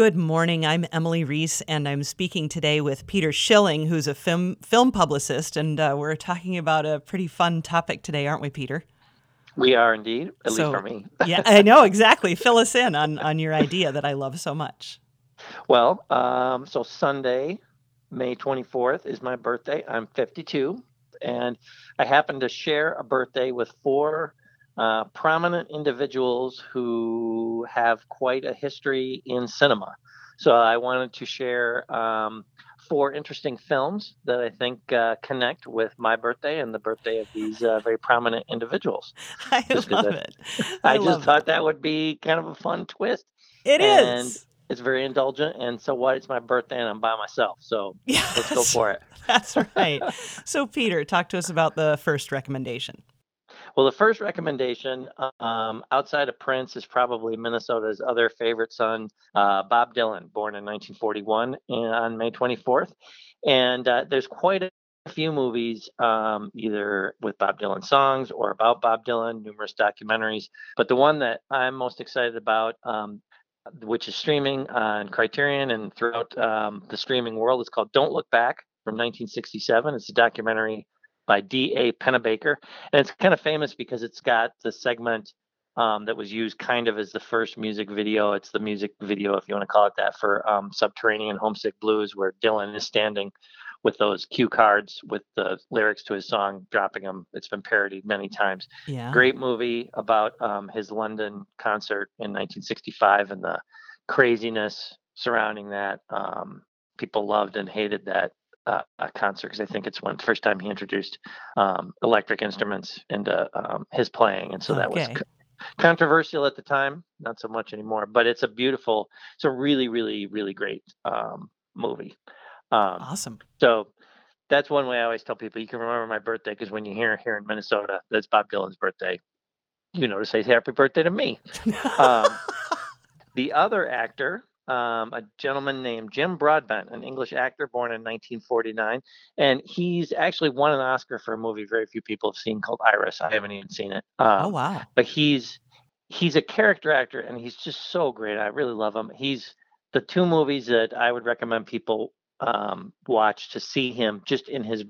Good morning. I'm Emily Reese, and I'm speaking today with Peter Schilling, who's a film film publicist, and uh, we're talking about a pretty fun topic today, aren't we, Peter? We are indeed, at So- least for me. yeah, I know exactly. Fill us in on on your idea that I love so much. Well, um, so Sunday, May 24th is my birthday. I'm 52, and I happen to share a birthday with four uh, prominent individuals who have quite a history in cinema. So I wanted to share um, four interesting films that I think uh, connect with my birthday and the birthday of these uh, very prominent individuals. I Just love I- it. I, love just thought that would be kind of a fun twist. it and- is. It's very indulgent, and so what? It's my birthday, and I'm by myself. So Yeah, let's go for it. That's right. So, Peter, talk to us about the first recommendation. Well, the first recommendation um, outside of Prince is probably Minnesota's other favorite son, uh, Bob Dylan, born in 1941 and on May 24th. And uh, there's quite a few movies, um, either with Bob Dylan songs or about Bob Dylan, numerous documentaries. But the one that I'm most excited about, um, which is streaming on Criterion and throughout um, the streaming world, is called Don't Look Back from 1967. It's a documentary by D.A. Pennebaker and it's kind of famous because it's got the segment um, that was used kind of as the first music video. It's the music video, if you want to call it that, for um, Subterranean Homesick Blues, where Dylan is standing with those cue cards with the lyrics to his song, dropping them. It's been parodied many times. Yeah. Great movie about um, his London concert in 1965 and the craziness surrounding that. Um, people loved and hated that uh, uh, concert because I think it's one first time he introduced um, electric instruments into um, his playing, and so that was co- controversial at the time. Not so much anymore, but it's a beautiful, it's a really, really, really great um, movie. Um, Awesome. so that's one way I always tell people you can remember my birthday because when you hear here in Minnesota that's Bob Dylan's birthday, you know to say happy birthday to me. Um, the other actor, um, a gentleman named Jim Broadbent, an English actor born in 1949, and he's actually won an Oscar for a movie very few people have seen called Iris. I haven't even seen it. Um, oh wow. but he's he's a character actor and he's just so great. I really love him. He's the two movies that I would recommend people um, watch to see him just in his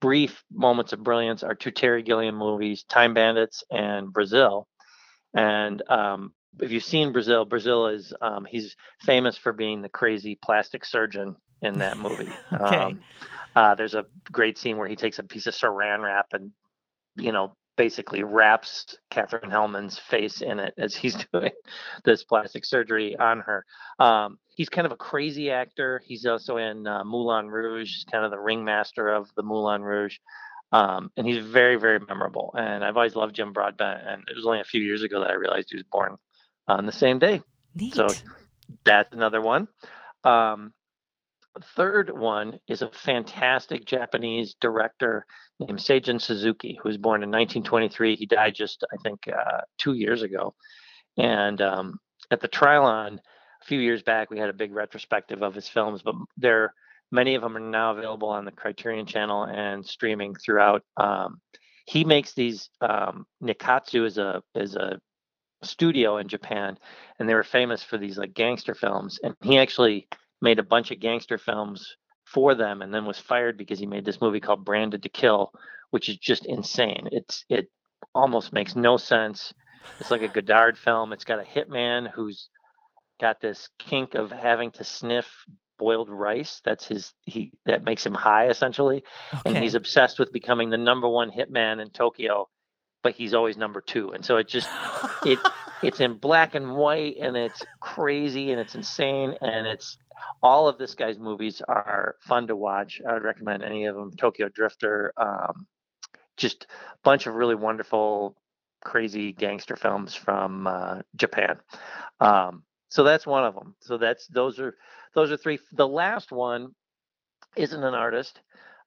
brief moments of brilliance are two Terry Gilliam movies, Time Bandits and Brazil. And um, if you've seen Brazil, Brazil is um, he's famous for being the crazy plastic surgeon in that movie. Okay. Um, uh, there's a great scene where he takes a piece of saran wrap and you know basically wraps Katherine Helmond's face in it as he's doing this plastic surgery on her. Um, he's kind of a crazy actor. He's also in uh, Moulin Rouge, he's kind of the ringmaster of the Moulin Rouge. Um, and he's very, very memorable. And I've always loved Jim Broadbent. And it was only a few years ago that I realized he was born on the same day. Neat. So that's another one. Um, third one is a fantastic Japanese director named Seijun Suzuki, who was born in 1923. He died just, I think, uh, two years ago. And um, at the Trylon a few years back, we had a big retrospective of his films, but there many of them are now available on the Criterion Channel and streaming throughout. Um, he makes these. Um, Nikkatsu is a is a studio in Japan, and they were famous for these like gangster films. And he actually made a bunch of gangster films for them, and then was fired because he made this movie called Branded to Kill, which is just insane. It's it almost makes no sense. It's like a Godard film. It's got a hitman who's got this kink of having to sniff boiled rice. That's his he that makes him high essentially and he's obsessed with becoming the number one hitman in Tokyo, but he's always number two. And so it just it it's in black and white and it's crazy and it's insane and it's all of this guy's movies are fun to watch. I would recommend any of them. Tokyo Drifter, um, just a bunch of really wonderful, crazy gangster films from uh, Japan. Um, so that's one of them. So that's those are those are three. The last one isn't an artist,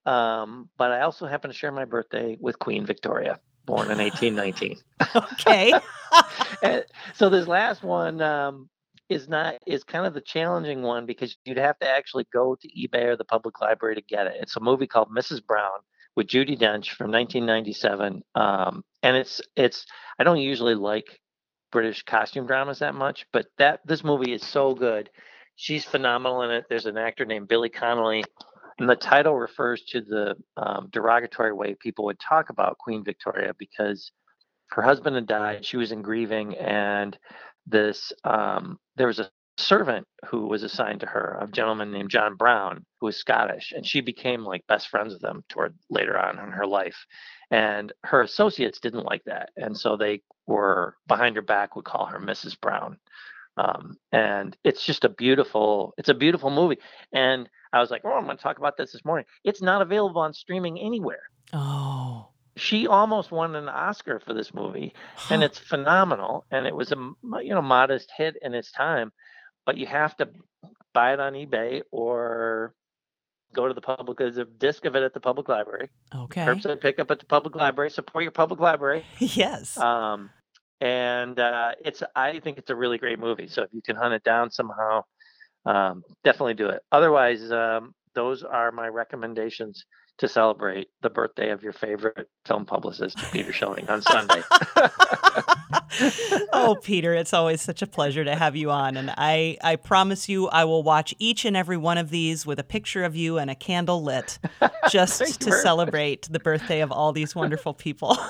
um, but I also happen to share my birthday with Queen Victoria, born in 1819. okay. So this last one um, is not is kind of the challenging one because you'd have to actually go to eBay or the public library to get it. It's a movie called Mrs. Brown with Judi Dench from 1997, um, and it's it's I don't usually like British costume dramas that much, but that this movie is so good. she's phenomenal in it. There's an actor named Billy Connolly, and the title refers to the um, derogatory way people would talk about Queen Victoria because her husband had died. She was in grieving, and this um, there was a servant who was assigned to her, a gentleman named John Brown, who was Scottish, and she became like best friends with him toward later on in her life. And her associates didn't like that, and so they were behind her back would call her Mrs. Brown. Um, and it's just a beautiful, it's a beautiful movie. And I was like, oh, I'm going to talk about this this morning. It's not available on streaming anywhere. Oh. She almost won an Oscar for this movie, huh. and it's phenomenal. And it was a you know modest hit in its time, but you have to buy it on eBay or go to the public. There's a disc of it at the public library. Okay. Curbside pickup at the public library. Support your public library. yes. Um, and uh, it's I think it's a really great movie. So if you can hunt it down somehow, um, definitely do it. Otherwise, um, those are my recommendations to celebrate the birthday of your favorite film publicist, Peter Schilling, on Sunday. oh, Peter, it's always such a pleasure to have you on. And I, I promise you, I will watch each and every one of these with a picture of you and a candle lit just to celebrate much. the birthday of all these wonderful people.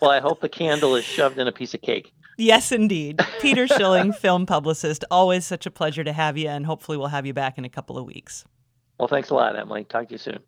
well, I hope the candle is shoved in a piece of cake. Yes, indeed. Peter Schilling, film publicist. Always such a pleasure to have you, and hopefully we'll have you back in a couple of weeks. Well, thanks a lot, Emily. Talk to you soon.